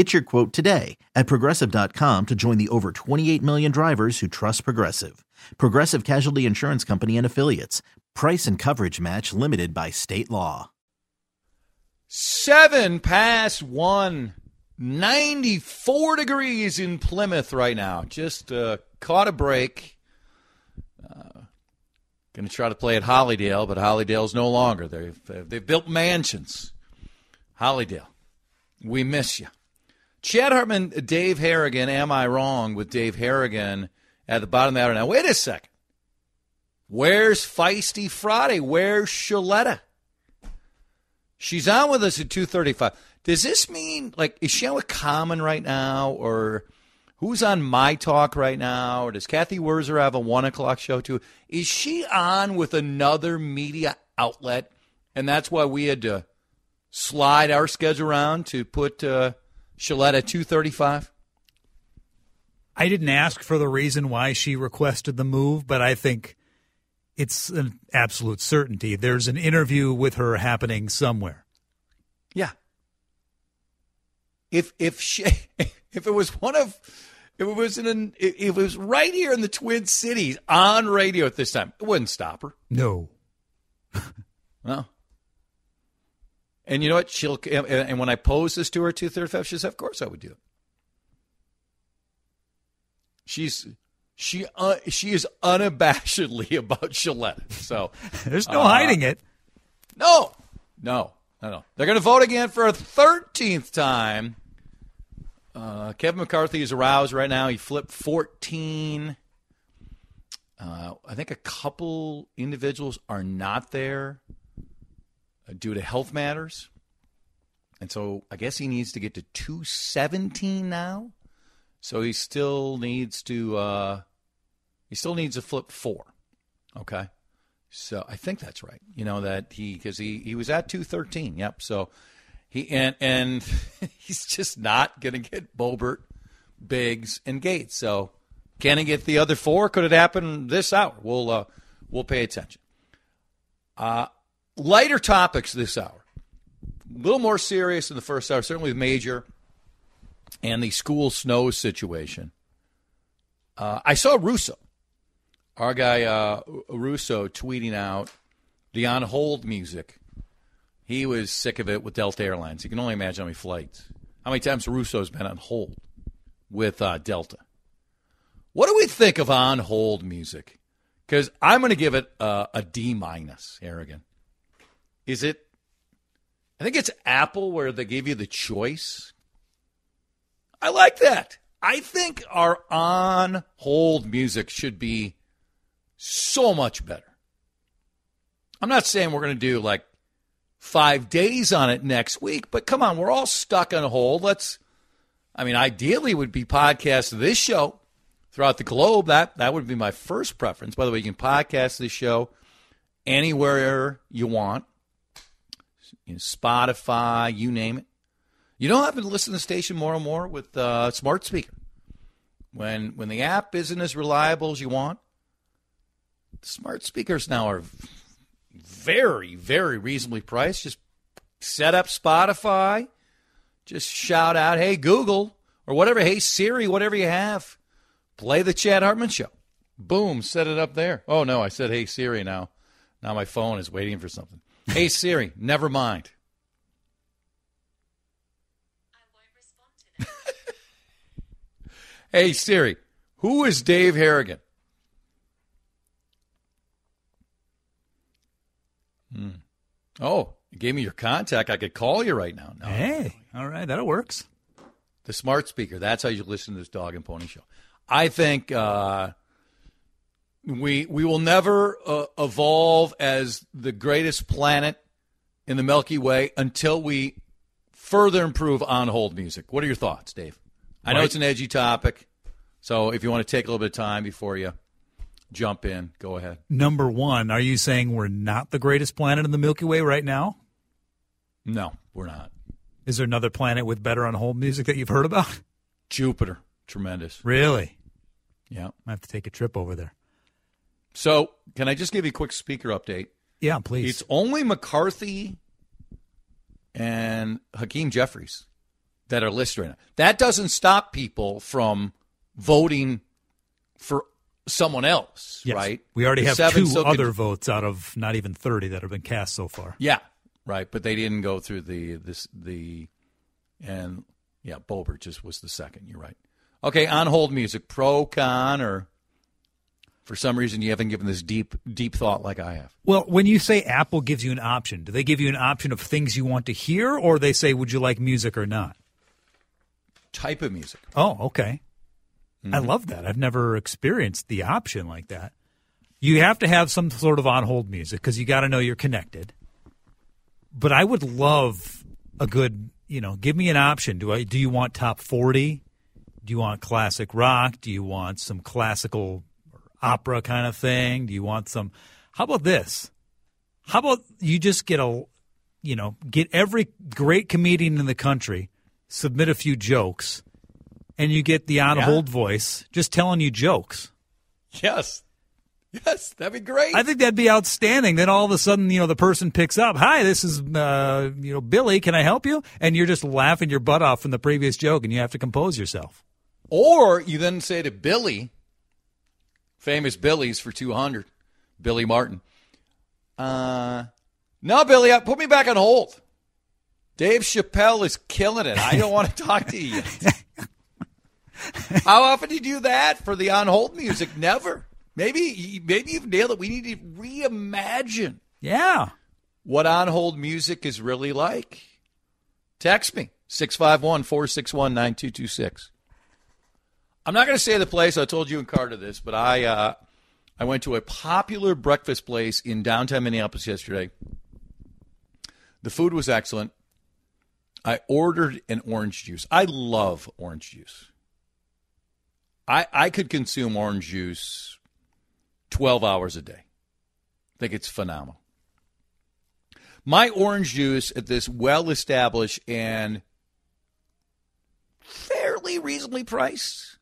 Get your quote today at progressive.com to join the over 28 million drivers who trust Progressive. Progressive Casualty Insurance Company and Affiliates. Price and coverage match limited by state law. Seven past one. 94 degrees in Plymouth right now. Just uh, caught a break. Uh, Going to try to play at Hollydale, but Hollydale's no longer. They've, they've built mansions. Hollydale, we miss you. Chad Hartman, Dave Harrigan, am I wrong with Dave Harrigan at the bottom of the hour? Now, wait a second. Where's Feisty Friday? Where's Shaletta? She's on with us at 235. Does this mean, like, is she on with Common right now? Or who's on My Talk right now? Or does Cathy Wurzer have a 1 o'clock show too? Is she on with another media outlet? And that's why we had to slide our schedule around to put uh, Shalette at 235? I didn't ask for the reason why she requested the move, but I think it's an absolute certainty. There's an interview with her happening somewhere. Yeah. If if she if it was one of if it was in an, if it was right here in the Twin Cities on radio at this time, it wouldn't stop her. No. no. And you know what? She'll and when I pose this to her two thirty five, she says, "Of course I would do it." She's she uh, she is unabashedly about Shalette. So there's no uh, hiding it. No, no, no, no. They're going to vote again for a thirteenth time. Uh, Kevin McCarthy is aroused right now. He flipped fourteen. Uh, I think a couple individuals are not there due to health matters. And so I guess he needs to get to 217 now. So he still needs to uh, he still needs to flip four. Okay. So I think that's right. You know that he because he he was at 213. Yep. So he and and he's just not going to get Boebert, Biggs, and Gaetz. So can he get the other four? Could it happen this hour? We'll uh, we'll pay attention. Uh, lighter topics this hour. A little more serious in the first hour, certainly with Major and the school snow situation. Uh, I saw Russo, our guy uh, Russo, tweeting out the on hold music. He was sick of it with Delta Airlines. You can only imagine how many flights, how many times Russo's been on hold with uh, Delta. What do we think of on hold music? Because I'm going to give it a D minus, Harrigan. Is it? I think it's Apple where they give you the choice. I like that. I think our on hold music should be so much better. I'm not saying we're going to do like five days on it next week, but come on, we're all stuck on hold. Let's, I mean, ideally would be podcast this show throughout the globe. That that would be my first preference. By the way, you can podcast this show anywhere you want you know, Spotify, you name it. You don't have to listen to the station more and more with uh, smart speaker. When when the app isn't as reliable as you want, smart speakers now are very very reasonably priced. Just set up Spotify, just shout out, "Hey Google" or whatever, "Hey Siri," whatever you have. Play the Chad Hartman show. Boom, set it up there. Oh no, I said, "Hey Siri" now. Now my phone is waiting for something. Hey Siri, never mind. hey Siri, who is Dave Harrigan? Hmm. Oh, you gave me your contact. I could call you right now. No. Hey, all right, that works. The smart speaker. That's how you listen to this dog and pony show. I think uh, we we will never uh, evolve as the greatest planet in the Milky Way until we further improve on hold music. What are your thoughts, Dave? I know Right. it's an edgy topic, so if you want to take a little bit of time before you jump in, go ahead. Number one, are you saying we're not the greatest planet in the Milky Way right now? No, we're not. Is there another planet with better on hold music that you've heard about? Jupiter, tremendous. Really? Yeah. I have to take a trip over there. So, can I just give you a quick speaker update? Yeah, please. It's only McCarthy and Hakeem Jeffries that are listed right now. That doesn't stop people from voting for someone else, Yes. right? We already The have seven two other votes out of not even 30 that have been cast so far. Yeah, right. But they didn't go through the this the and yeah, Boebert just was the second. You're right. Okay, on hold music, pro con, or for some reason you haven't given this deep deep thought like I have. Well, when you say Apple gives you an option, do they give you an option of things you want to hear, or they say, would you like music or not? Type of music. Oh, okay. I Mm-hmm. love that. I've never experienced the option like that. You have to have some sort of on hold music because you got to know you're connected. But I would love a good, you know, give me an option. Do I? Do you want top forty? Do you want classic rock? Do you want some classical opera kind of thing? Do you want some? How about this? How about you just get a, you know, get every great comedian in the country, submit a few jokes, and you get the on hold voice just telling you jokes. Yes. Yes, that'd be great. I think that'd be outstanding. Then all of a sudden, you know, the person picks up, "Hi, this is uh, you know Billy. Can I help you?" And you're just laughing your butt off from the previous joke, and you have to compose yourself. Or you then say to Billy, famous Billy's for 200, Billy Martin, uh, no, Billy, uh, put me back on hold. Dave Chappelle is killing it. I don't want to talk to you. How often do you do that for the on hold music? Never. Maybe, maybe you've nailed it. We need to reimagine Yeah, what on hold music is really like. Text me 651 461 9226. I'm not going to say the place. I told you and Carter this, but I uh, I went to a popular breakfast place in downtown Minneapolis yesterday. The food was excellent. I ordered an orange juice. I love orange juice. I I could consume orange juice 12 hours a day. I think it's phenomenal. My orange juice at this well established and fairly reasonably priced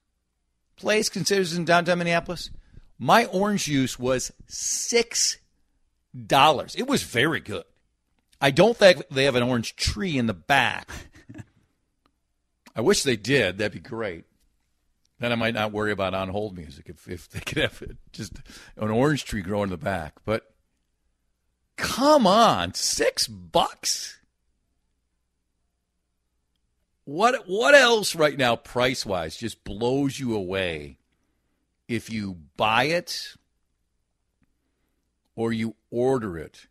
place considers in downtown Minneapolis. My orange juice was six dollars. It was very good. I don't think they have an orange tree in the back. I wish they did. That'd be great. Then I might not worry about on hold music if, if they could have just an orange tree growing in the back. But come on, six bucks. What what else right now, price wise, just blows you away if you buy it or you order it?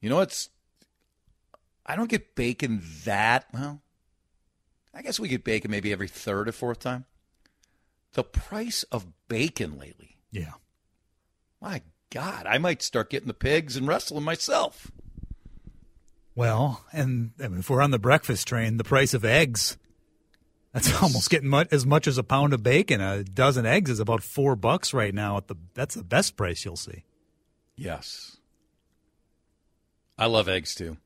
You know, it's I don't get bacon that well. I guess we get bacon maybe every third or fourth time. The price of bacon lately. yeah. My God, I might start getting the pigs and wrestling myself. Well, and I mean, if we're on the breakfast train, the price of eggs. That's almost getting mu- as much as a pound of bacon. A dozen eggs is about four bucks right now. At the that's the best price you'll see. Yes. I love eggs too.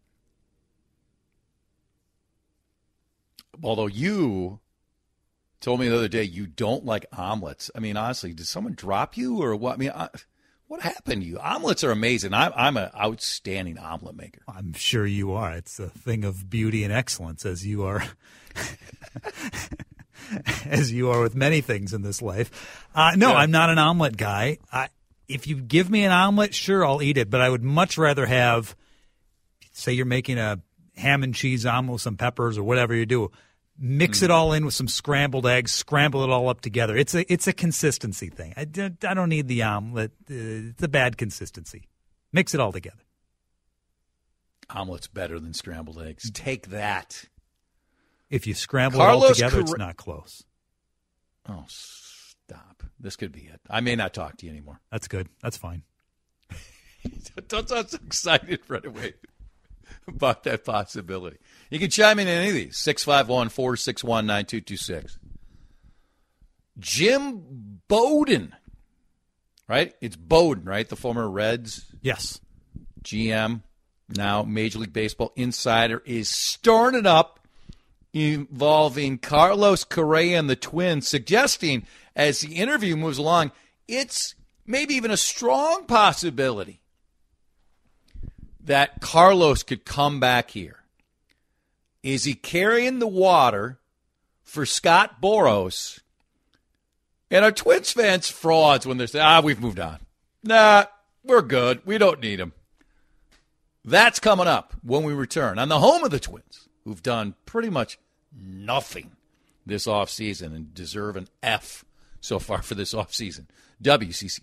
Although you told me the other day you don't like omelets. I mean, honestly, did someone drop you or what? I mean, I, what happened to you? Omelets are amazing. I'm I'm an outstanding omelet maker. I'm sure you are. It's a thing of beauty and excellence, as you are, as you are with many things in this life. Uh, no, Yeah. I'm not an omelet guy. I, if you give me an omelet, sure, I'll eat it. But I would much rather have, say, you're making a ham and cheese omelet with some peppers or whatever you do. Mix it all in with some scrambled eggs, scramble it all up together. It's a it's a consistency thing. I don't, I don't need the omelet. Uh, it's a bad consistency. Mix it all together. Omelet's better than scrambled eggs. Take that. If you scramble it all Carlos together, it's not close. Oh, stop. This could be it. I may not talk to you anymore. That's good. That's fine. Don't sound so excited right away about that possibility. You can chime in any of these 651 461 9226. Jim Bowden, right? It's Bowden, right? The former Reds Yes. GM, now Major League Baseball insider, is stirring it up involving Carlos Correa and the Twins, suggesting as the interview moves along, it's maybe even a strong possibility that Carlos could come back here. Is he carrying the water for Scott Boras? And are Twins fans frauds when they say, ah, we've moved on? Nah, we're good. We don't need him. That's coming up when we return on the home of the Twins, who've done pretty much nothing this offseason and deserve an F so far for this offseason. WCCO.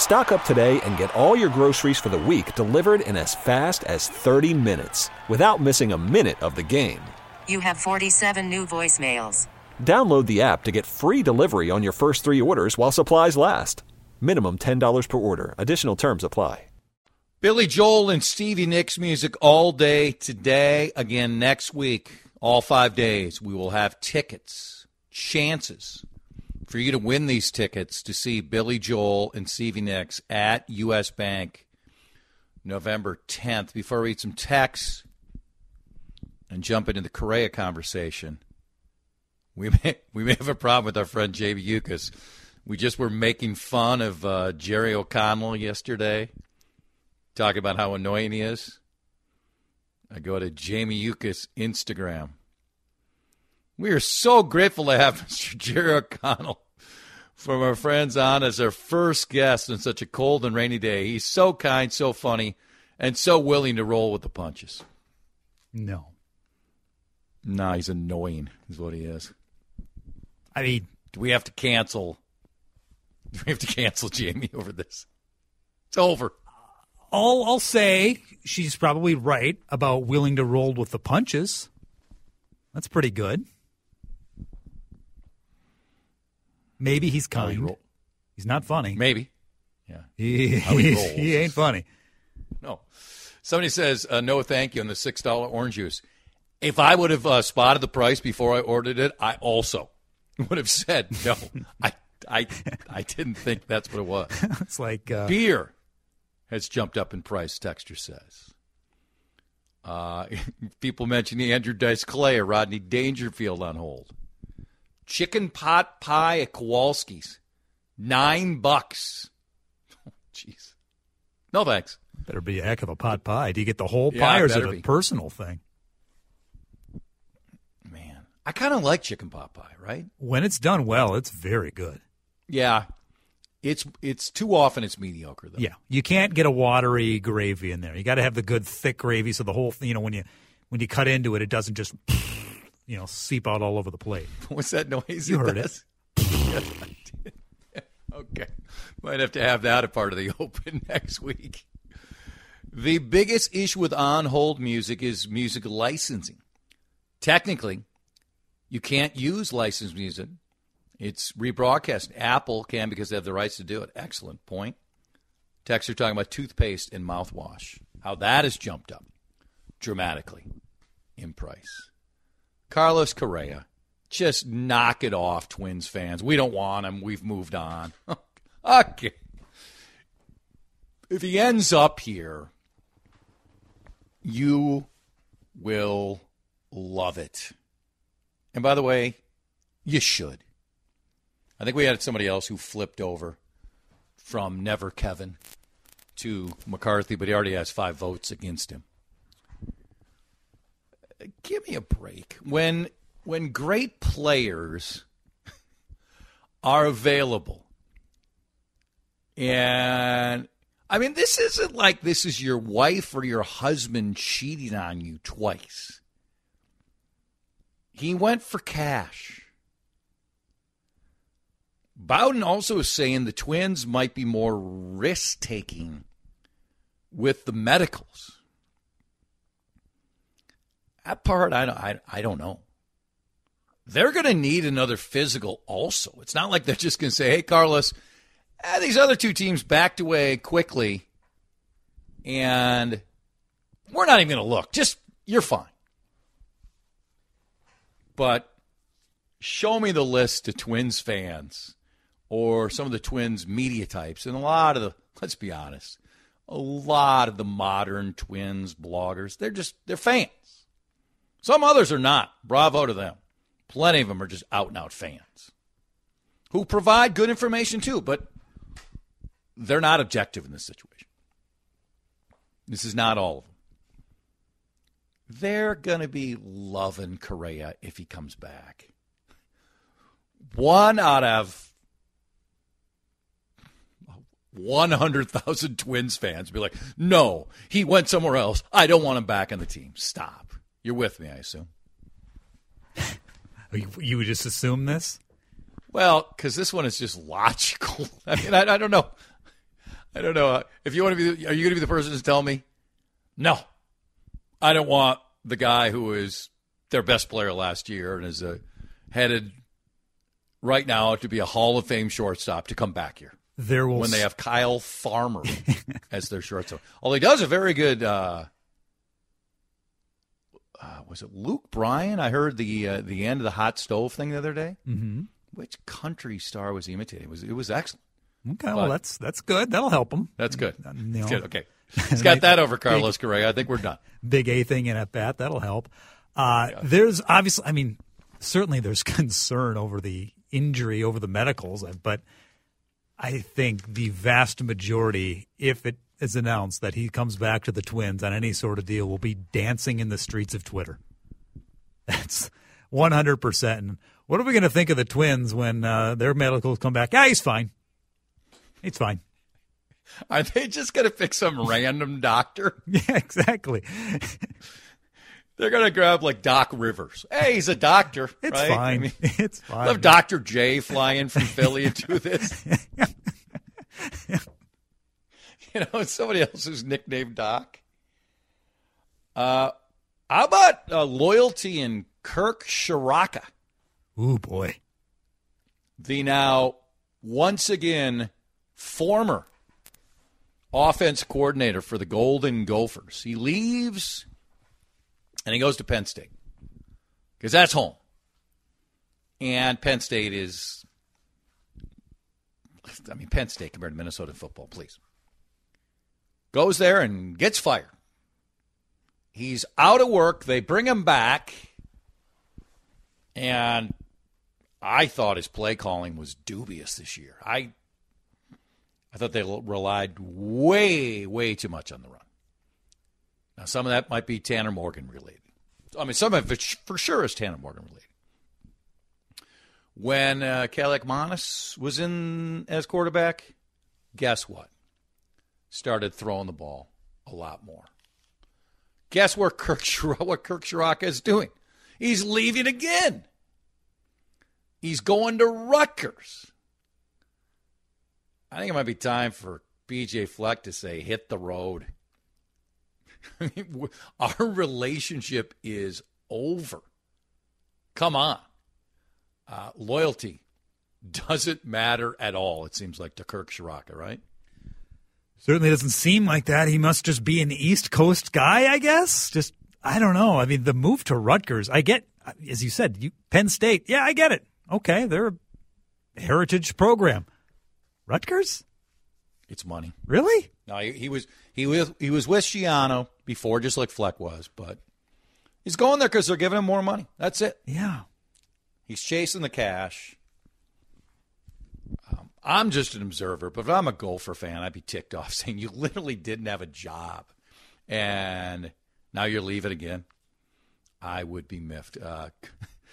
Stock up today and get all your groceries for the week delivered in as fast as 30 minutes without missing a minute of the game. You have 47 new voicemails. Download the app to get free delivery on your first three orders while supplies last. Minimum $10 per order. Additional terms apply. Billy Joel and Stevie Nicks music all day today. Again, next week, all five days, we will have tickets, chances for you to win these tickets to see Billy Joel and Stevie Nicks at U.S. Bank November 10th. Before I read some texts and jump into the Correa conversation, we may, we may have a problem with our friend Jamie Yuccas. We just were making fun of uh, Jerry O'Connell yesterday talking about how annoying he is. I go to Jamie Yuccas Instagram. We are so grateful to have Mr. Jerry O'Connell from our friends on as our first guest on such a cold and rainy day. He's so kind, so funny, and so willing to roll with the punches. No. Nah, he's annoying, is what he is. I mean, do we have to cancel? Do we have to cancel Jamie over this? It's over. All I'll say, she's probably right about willing to roll with the punches. That's pretty good. Maybe he's he kind. roll- he's not funny. Maybe. Yeah. He, he he ain't funny. No. Somebody says uh, no, thank you on the six dollar orange juice. If I would have uh, spotted the price before I ordered it, I also would have said no. I I I didn't think that's what it was. it's like uh, Beer has jumped up in price. Texture says. Uh, people mentioning Andrew Dice Clay or Rodney Dangerfield on hold. Chicken pot pie at Kowalski's, nine bucks. Oh, jeez. No thanks. better be a heck of a pot pie. Do you get the whole Yeah, pie, or is it a be. personal thing? Man, I kind of like chicken pot pie, right? When it's done well, it's very good. Yeah, it's it's too often it's mediocre though. Yeah, you can't get a watery gravy in there. You got to have the good thick gravy, so the whole thing, you know when you when you cut into it, it doesn't just you know seep out all over the plate. What's that noise? You heard it. Yes, I did. okay, might have to have that a part of the open next week. The biggest issue with on hold music is music licensing. Technically, you can't use licensed music. It's rebroadcast. Apple can because they have the rights to do it. Excellent point. Texts are talking about toothpaste and mouthwash. How that has jumped up dramatically in price. Carlos Correa, just knock it off, Twins fans. We don't want him. We've moved on. okay. If he ends up here, you will love it. And by the way, you should. I think we had somebody else who flipped over from Never Kevin to McCarthy, but he already has five votes against him. Give me a break. When when great players are available, and I mean, this isn't like this is your wife or your husband cheating on you twice. He went for cash. Bowden also is saying the Twins might be more risk taking with the medicals. That part, I don't, I, I don't know. They're going to need another physical also. It's not like they're just going to say, hey, Carlos, eh, these other two teams backed away quickly, and we're not even going to look. Just, you're fine. But show me the list to Twins fans or some of the Twins media types, and a lot of the, let's be honest, a lot of the modern Twins bloggers, they're just, they're fans. Some others are not. Bravo to them. Plenty of them are just out and out fans who provide good information too, but they're not objective in this situation. This is not all of them. They're going to be loving Correa if he comes back. One out of 100,000 Twins fans be like, no, he went somewhere else. I don't want him back on the team. Stop. You're with me, I assume. you, you would just assume this? Well, because this one is just logical. I mean, I, I, don't know. I don't know. If you want to be, are you going to be the person to tell me? No, I don't want the guy who is their best player last year and is uh, headed right now to be a Hall of Fame shortstop to come back here. There will when they have Kyle Farmer as their shortstop. Although he does a very good. Uh, was it Luke Bryan? I heard the uh, the end of the hot stove thing the other day. Mm-hmm. Which country star was he imitating? It was it was excellent. Okay, but, well that's that's good. That'll help him. That's good. You know, good. Okay, he's got that over Carlos big, Correa. I think we're done. Big A thing in at bat. That'll help. Uh, yeah. There's obviously, I mean, certainly there's concern over the injury, over the medicals, but I think the vast majority, if it is announced that he comes back to the Twins on any sort of deal, will be dancing in the streets of Twitter. That's 100%. And what are we going to think of the Twins when uh, their medicals come back? Yeah, he's fine. He's fine. Are they just going to pick some random doctor? Yeah, exactly. They're going to grab like Doc Rivers. Hey, he's a doctor. It's right? fine. I mean, it's fine. Love Dr. J flying from Philly to do this. you know, it's somebody else who's nicknamed Doc. Uh, how about uh, loyalty in Kirk Ciarrocca? Ooh, boy. The now, once again, former offense coordinator for the Golden Gophers. He leaves and he goes to Penn State because that's home. And Penn State is, I mean, Penn State compared to Minnesota football, please. Goes there and gets fired. He's out of work. They bring him back. And I thought his play calling was dubious this year. I I thought they relied way, way too much on the run. Now, some of that might be Tanner Morgan related. I mean, some of it for sure is Tanner Morgan related. When uh, Kaliakmanis was in as quarterback, guess what? Started throwing the ball a lot more. Guess where Kirk what Kirk Ciarrocca is doing? He's leaving again. He's going to Rutgers. I think it might be time for PJ Fleck to say, hit the road. Our relationship is over. Come on. Uh, loyalty doesn't matter at all, it seems like to Kirk Ciarrocca, right? Certainly doesn't seem like that. He must just be an East Coast guy, I guess. Just, I don't know. I mean, the move to Rutgers, I get, as you said, you, Penn State. Yeah, I get it. Okay, they're a heritage program. Rutgers? It's money. Really? No, he, he was he was he was with Schiano before, just like Fleck was, but he's going there because they're giving him more money. That's it. Yeah. He's chasing the cash. I'm just an observer, but if I'm a Gopher fan, I'd be ticked off saying you literally didn't have a job, and now you're leaving again. I would be miffed. Uh,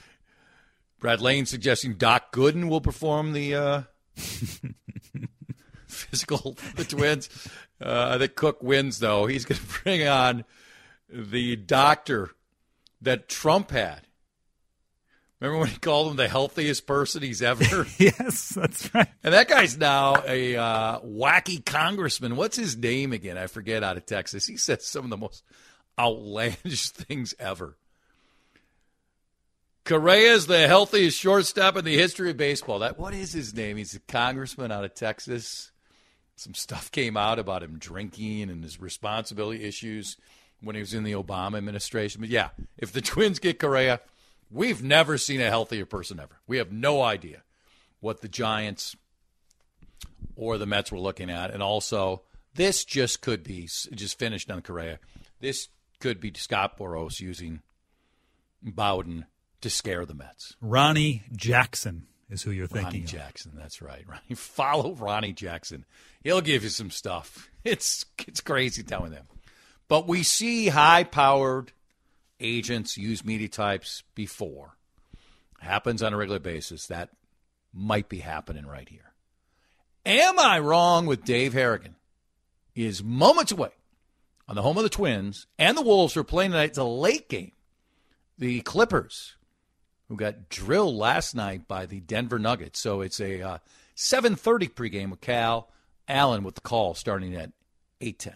Brad Lane suggesting Doc Gooden will perform the uh, physical the Twins. Uh, I think Cook wins, though. He's going to bring on the doctor that Trump had. Remember when he called him the healthiest person he's ever? yes, that's right. And that guy's now a uh, wacky congressman. What's his name again? I forget out of Texas. He says some of the most outlandish things ever. Correa is the healthiest shortstop in the history of baseball. That what is his name? He's a congressman out of Texas. Some stuff came out about him drinking and his responsibility issues when he was in the Obama administration. But yeah, if the Twins get Correa, we've never seen a healthier person ever. We have no idea what the Giants or the Mets were looking at, and also this just could be just finished on Correa. This could be Scott Boras using Bowden to scare the Mets. Ronny Jackson is who you're thinking. Ronny of. Jackson, that's right. Ronny, follow Ronny Jackson. He'll give you some stuff. It's it's crazy telling them. But we see high-powered agents use media types before. Happens on a regular basis. That might be happening right here. Am I wrong with Dave Harrigan? Is moments away on the home of the Twins and the Wolves are playing tonight. It's a late game. The Clippers who got drilled last night by the Denver Nuggets. So it's a uh, 7:30 pregame with Cal Allen with the call starting at 8:10.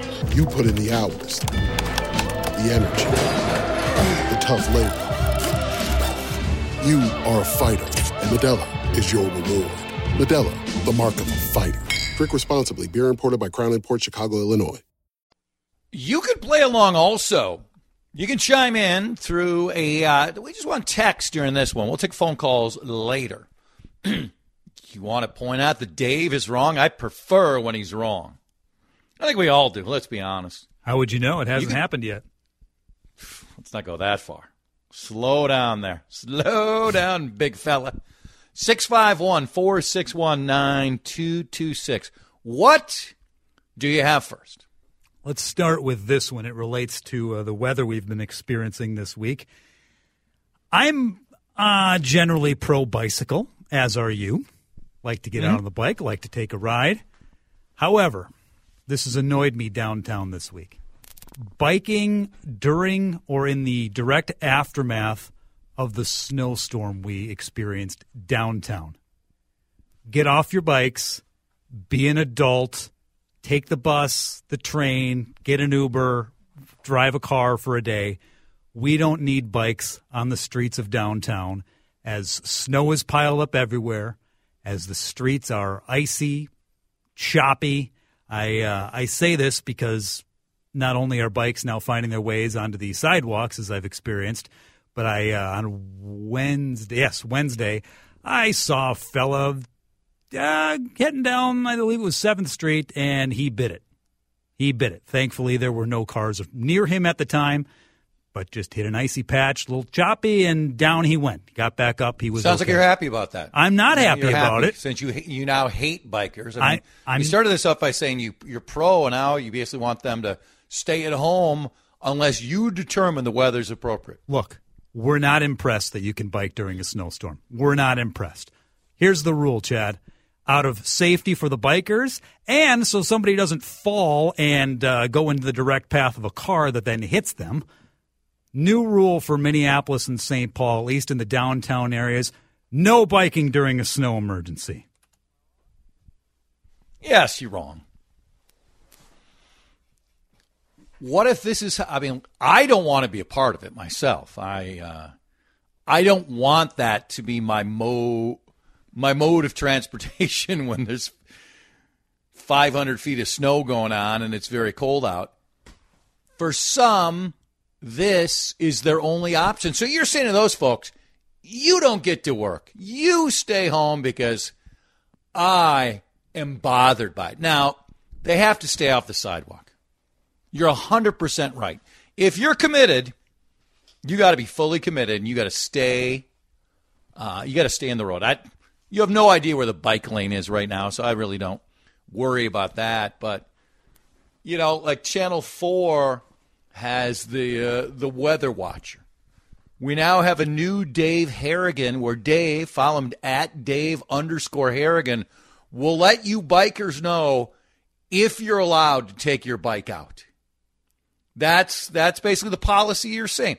You put in the hours, the energy, the tough labor. You are a fighter, and Modelo is your reward. Modelo, the mark of a fighter. Drink responsibly. Beer imported by Crown Port Chicago, Illinois. You can play along also. You can chime in through a. Uh, we just want text during this one. We'll take phone calls later. you want to point out that Dave is wrong? I prefer when he's wrong. I think we all do. Let's be honest. How would you know? It hasn't can, happened yet. Let's not go that far. Slow down there. Slow down, big fella. 651 461 9226. What do you have first? Let's start with this one. It relates to uh, the weather we've been experiencing this week. I'm uh, generally pro bicycle, as are you. Like to get Mm-hmm. out on the bike, like to take a ride. However, this has annoyed me downtown this week. Biking during or in the direct aftermath of the snowstorm we experienced downtown. Get off your bikes, be an adult, take the bus, the train, get an Uber, drive a car for a day. We don't need bikes on the streets of downtown as snow is piled up everywhere, as the streets are icy, choppy. I uh, I say this because not only are bikes now finding their ways onto the sidewalks as I've experienced, but I uh, on Wednesday, yes Wednesday, I saw a fella uh, heading down, I believe it was Seventh Street, and he bit it. He bit it. Thankfully, there were no cars near him at the time, but just hit an icy patch, a little choppy, and down he went. Got back up. He was. Sounds like you're happy about that. I'm not You're happy about it. since you you now hate bikers. I I- mean, I'm- you started this off by saying you you're pro, and now you basically want them to stay at home unless you determine the weather's appropriate. Look, we're not impressed that you can bike during a snowstorm. We're not impressed. Here's the rule, Chad. Out of safety for the bikers, and so somebody doesn't fall and uh, go into the direct path of a car that then hits them. New rule for Minneapolis and St. Paul, at least in the downtown areas no biking during a snow emergency. Yes, you're wrong. What if this is? I mean, I don't want to be a part of it myself. I uh, I don't want that to be my mo my mode of transportation when there's 500 feet of snow going on and it's very cold out. For some, this is their only option. So you're saying to those folks, you don't get to work. You stay home because I am bothered by it. Now, they have to stay off the sidewalk. You're 100% right. If you're committed, you got to be fully committed and you got to stay uh, you got to stay in the road. I, you have no idea where the bike lane is right now, so I really don't worry about that, but you know, like Channel 4 has the uh, the weather watcher. We now have a new Dave Harrigan where Dave, follow him at Dave underscore Harrigan, will let you bikers know if you're allowed to take your bike out. That's that's basically the policy you're saying.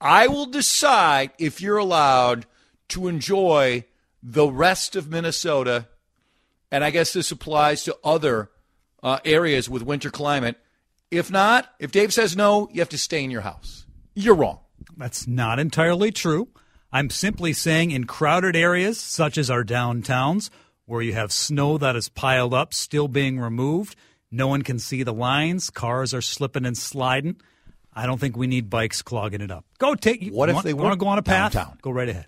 I will decide if you're allowed to enjoy the rest of Minnesota, and I guess this applies to other uh, areas with winter climate. If not, if Dave says no, you have to stay in your house. You're wrong. That's not entirely true. I'm simply saying in crowded areas such as our downtowns, where you have snow that is piled up, still being removed, no one can see the lines, cars are slipping and sliding. I don't think we need bikes clogging it up. Go take. What if want, they want to go on a path? downtown? Go right ahead.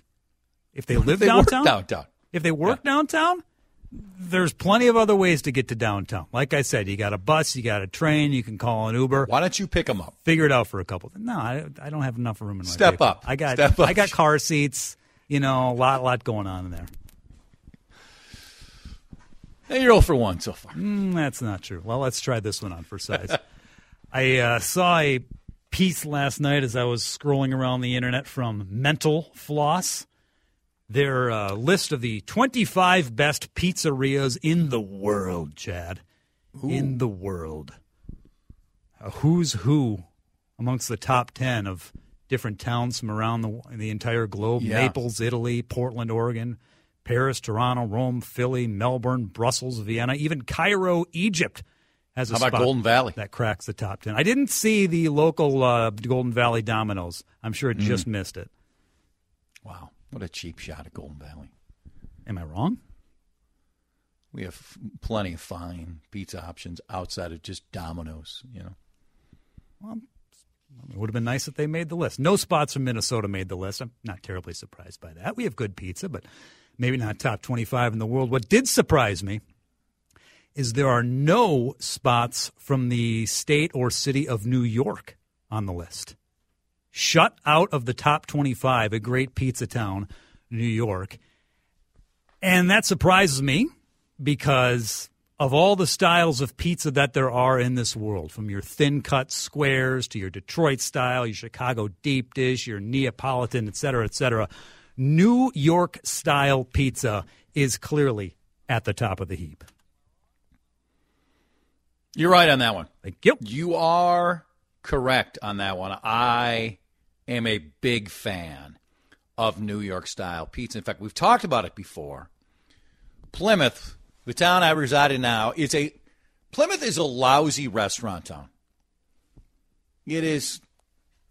If they What if live they downtown, downtown? If they work downtown, there's plenty of other ways to get to downtown. Like I said, you got a bus, you got a train, you can call an Uber. Why don't you pick them up? Figure it out for a couple. No, I, I don't have enough room in my Step vehicle. up. I got Step up. I got car seats. You know, a lot a lot going on in there. Hey, you're 0 for 1 so far. Mm, that's not true. Well, let's try this one on for size. I uh, saw a piece last night as I was scrolling around the internet from Mental Floss. Their uh, list of the 25 best pizzerias in the world, Chad. In the world. A who's who amongst the top 10 of different towns from around the, the entire globe Yeah. Naples, Italy, Portland, Oregon, Paris, Toronto, Rome, Philly, Melbourne, Brussels, Vienna, even Cairo, Egypt has a How about spot Golden Valley? that cracks the top 10. I didn't see the local uh, Golden Valley Domino's. I'm sure it Mm. just missed it. Wow. What a cheap shot at Golden Valley. Am I wrong? We have plenty of fine pizza options outside of just Domino's, you know. Well, it would have been nice if they made the list. No spots from Minnesota made the list. I'm not terribly surprised by that. We have good pizza, but maybe not top 25 in the world. What did surprise me is there are no spots from the state or city of New York on the list. Shut out of the top 25, a great pizza town, New York. And that surprises me because of all the styles of pizza that there are in this world, from your thin cut squares to your Detroit style, your Chicago deep dish, your Neapolitan, et cetera, et cetera, New York style pizza is clearly at the top of the heap. You're right on that one. Thank you. You are correct on that one. I am a big fan of New York style pizza. In fact, we've talked about it before. Plymouth, the town I reside in now, is a Plymouth is a lousy restaurant town. It is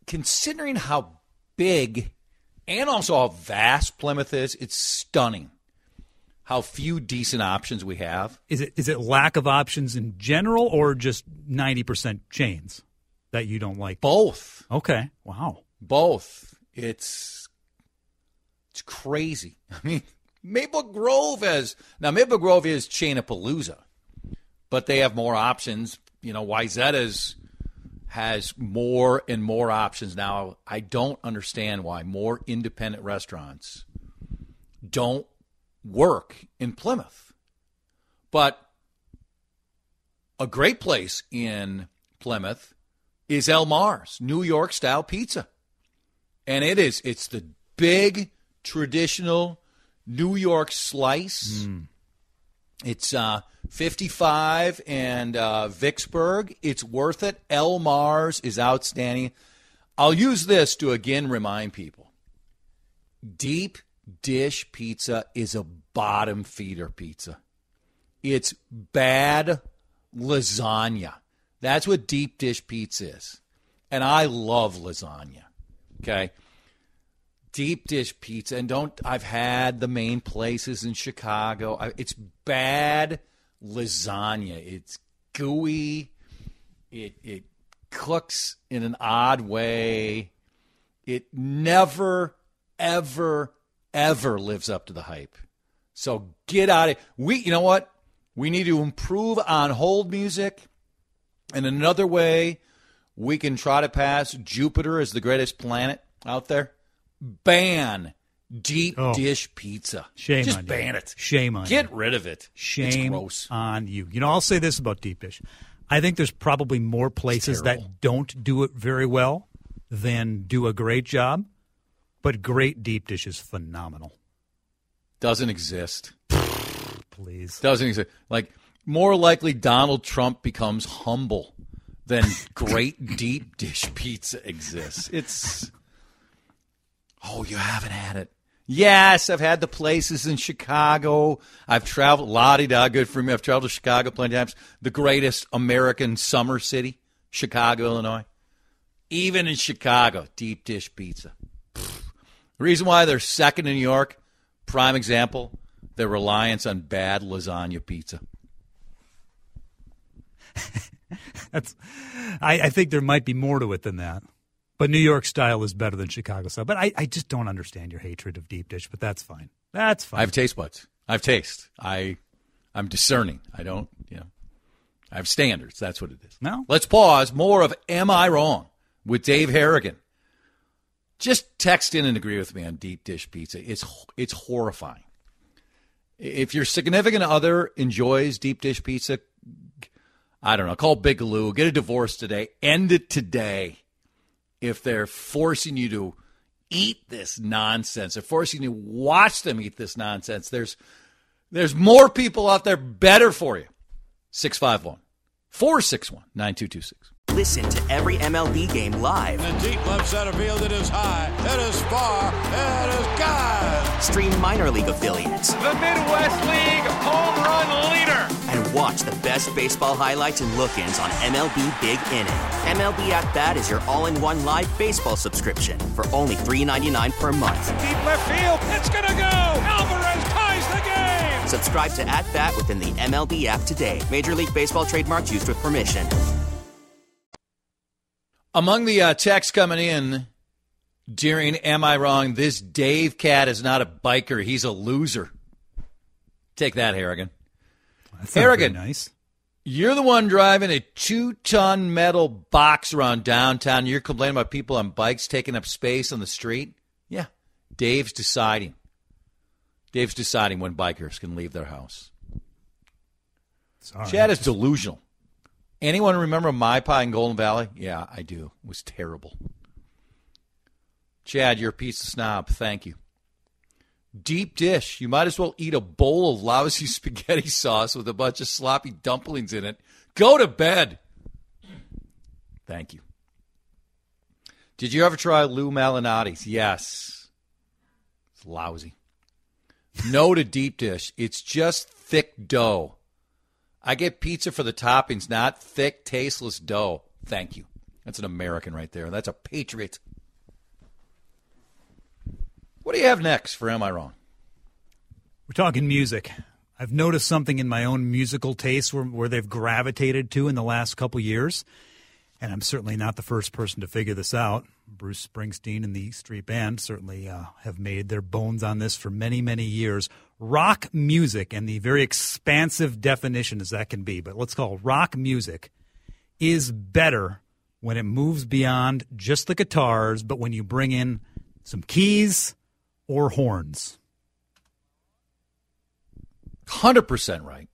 considering how big and also how vast Plymouth is, it's stunning how few decent options we have. Is it is it lack of options in general or just 90% chains that you don't like? Both. Okay. Wow. Both. It's it's crazy. I mean, Maple Grove has now Maple Grove is Chainapalooza, but they have more options. You know, Wayzata's has more and more options now. I don't understand why more independent restaurants don't work in Plymouth. But a great place in Plymouth is El Mar's New York style pizza. And it is it's the big traditional New York slice. Mm. It's uh, 55 and uh, Vicksburg. It's worth it. El Mar's is outstanding. I'll use this to again remind people deep dish pizza is a bottom feeder pizza. It's bad lasagna. That's what deep dish pizza is. And I love lasagna. Okay. Deep dish pizza. And don't, I've had the main places in Chicago. I, it's bad lasagna. It's gooey. It, it cooks in an odd way. It never, ever, ever lives up to the hype. So get out of we. You know what? We need to improve on hold music. And another way we can try to pass Jupiter as the greatest planet out there. Ban deep Oh. dish pizza. Shame Just on you. ban it. Shame on Get you. Get rid of it. Shame on you. You know, I'll say this about deep dish. I think there's probably more places that don't do it very well than do a great job, but great deep dish is phenomenal. Doesn't exist. Please. Doesn't exist. Like more likely Donald Trump becomes humble than great deep dish pizza exists. It's Oh, you haven't had it. Yes, I've had the places in Chicago. I've traveled la di da, good for me. I've traveled to Chicago plenty of times. The greatest American summer city, Chicago, Illinois. Even in Chicago, deep dish pizza. Pfft. The reason why they're second in New York, prime example, their reliance on bad lasagna pizza. That's, I, I think there might be more to it than that. But New York style is better than Chicago style. But I, I just don't understand your hatred of deep dish, but that's fine. That's fine. I have taste buds. I have taste. I, I'm discerning. I don't, you know, I have standards. That's what it is. No. Let's pause. More of Am I Wrong with Dave Harrigan. Just text in and agree with me on deep dish pizza. It's it's horrifying. If your significant other enjoys deep dish pizza, I don't know. Call Big Lou. Get a divorce today. End it today. If they're forcing you to eat this nonsense, they're forcing you to watch them eat this nonsense. There's there's more people out there better for you. 651 461 9226. Listen to every MLB game live. In the deep left center field, it is high, it is far, it is God. Stream minor league affiliates The Midwest League watch the best baseball highlights and look-ins on MLB Big Inning. MLB At Bat is your all-in-one live baseball subscription for only $3.99 per month. Deep left field, it's gonna go. Alvarez ties the game. Subscribe to At Bat within the MLB app today. Major League Baseball trademarks used with permission. Among the uh, texts coming in during Am I Wrong? This Dave Cat is not a biker. He's a loser. Take that, Harrigan. That's Harrigan, nice. You're the one driving a two ton metal box around downtown. You're complaining about people on bikes taking up space on the street. Yeah. Dave's deciding. Dave's deciding when bikers can leave their house. Sorry. Chad is delusional. Anyone remember My Pie in Golden Valley? Yeah, I do. It was terrible. Chad, you're a piece of snob. Thank you. Deep dish. You might as well eat a bowl of lousy spaghetti sauce with a bunch of sloppy dumplings in it. Go to bed. Thank you. Did you ever try Lou Malnati's? Yes. It's lousy. No to deep dish. It's just thick dough. I get pizza for the toppings, not thick, tasteless dough. Thank you. That's an American right there. That's a patriot. What do you have next for Am I Wrong? We're talking music. I've noticed something in my own musical taste where, where they've gravitated to in the last couple years, and I'm certainly not the first person to figure this out. Bruce Springsteen and the E Street Band certainly uh, have made their bones on this for many, many years. Rock music, and the very expansive definition as that can be, but let's call rock music, is better when it moves beyond just the guitars, but when you bring in some keys or horns. 100% right.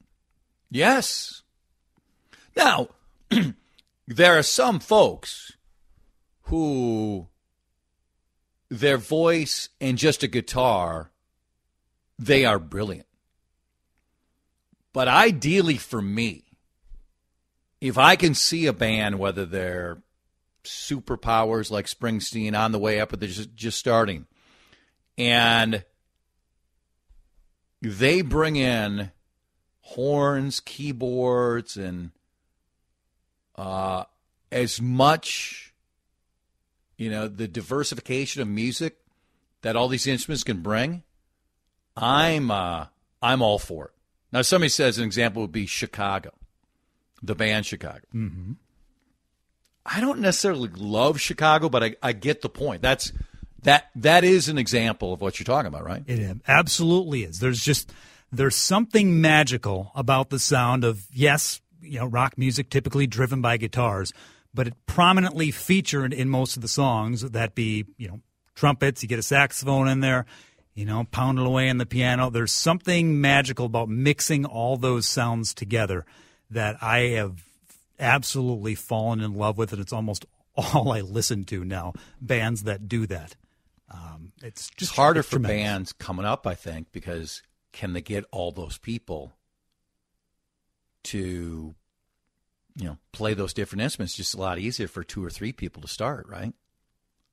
Yes. Now, there are some folks who their voice and just a guitar, they are brilliant. But ideally for me, if I can see a band, whether they're superpowers like Springsteen on the way up or they're just, just starting, and they bring in horns, keyboards, and uh, as much, you know, the diversification of music that all these instruments can bring. I'm uh, I'm all for it. Now, somebody says an example would be Chicago, the band Chicago. Mm-hmm. I don't necessarily love Chicago, but I, I get the point. That's that that is an example of what you're talking about, right? It absolutely is. There's just there's something magical about the sound of yes, you know, rock music typically driven by guitars, but it prominently featured in most of the songs. That be you know trumpets. You get a saxophone in there. You know, pounding away on the piano. There's something magical about mixing all those sounds together that I have absolutely fallen in love with, and it's almost all I listen to now. Bands that do that. Um, it's just it's harder it's for tremendous. bands coming up, I think, because can they get all those people to, you know, play those different instruments? Just a lot easier for two or three people to start, right?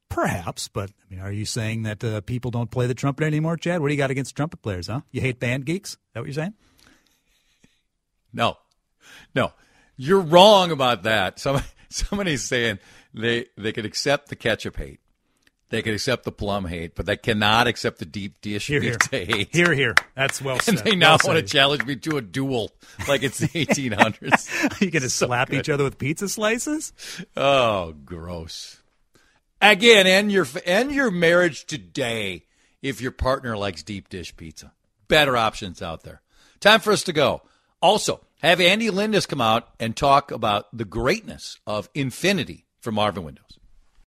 Perhaps, but I mean, are you saying that uh, people don't play the trumpet anymore, Chad? What do you got against trumpet players, huh? You hate band geeks? Is that what you're saying? No, no, you're wrong about that. Somebody, somebody's saying they they could accept the ketchup hate, they can accept the plum hate, but they cannot accept the deep dish Here, here. pizza hate. Here, here. That's well said. and they now Well want to challenge me to a duel like it's the 1800s. Are you going to slap each other with pizza slices? Oh, gross. Again, end your end your marriage today if your partner likes deep dish pizza. Better options out there. Time for us to go. Also, have Andy Lindis come out and talk about the greatness of Infinity from Marvin Windows.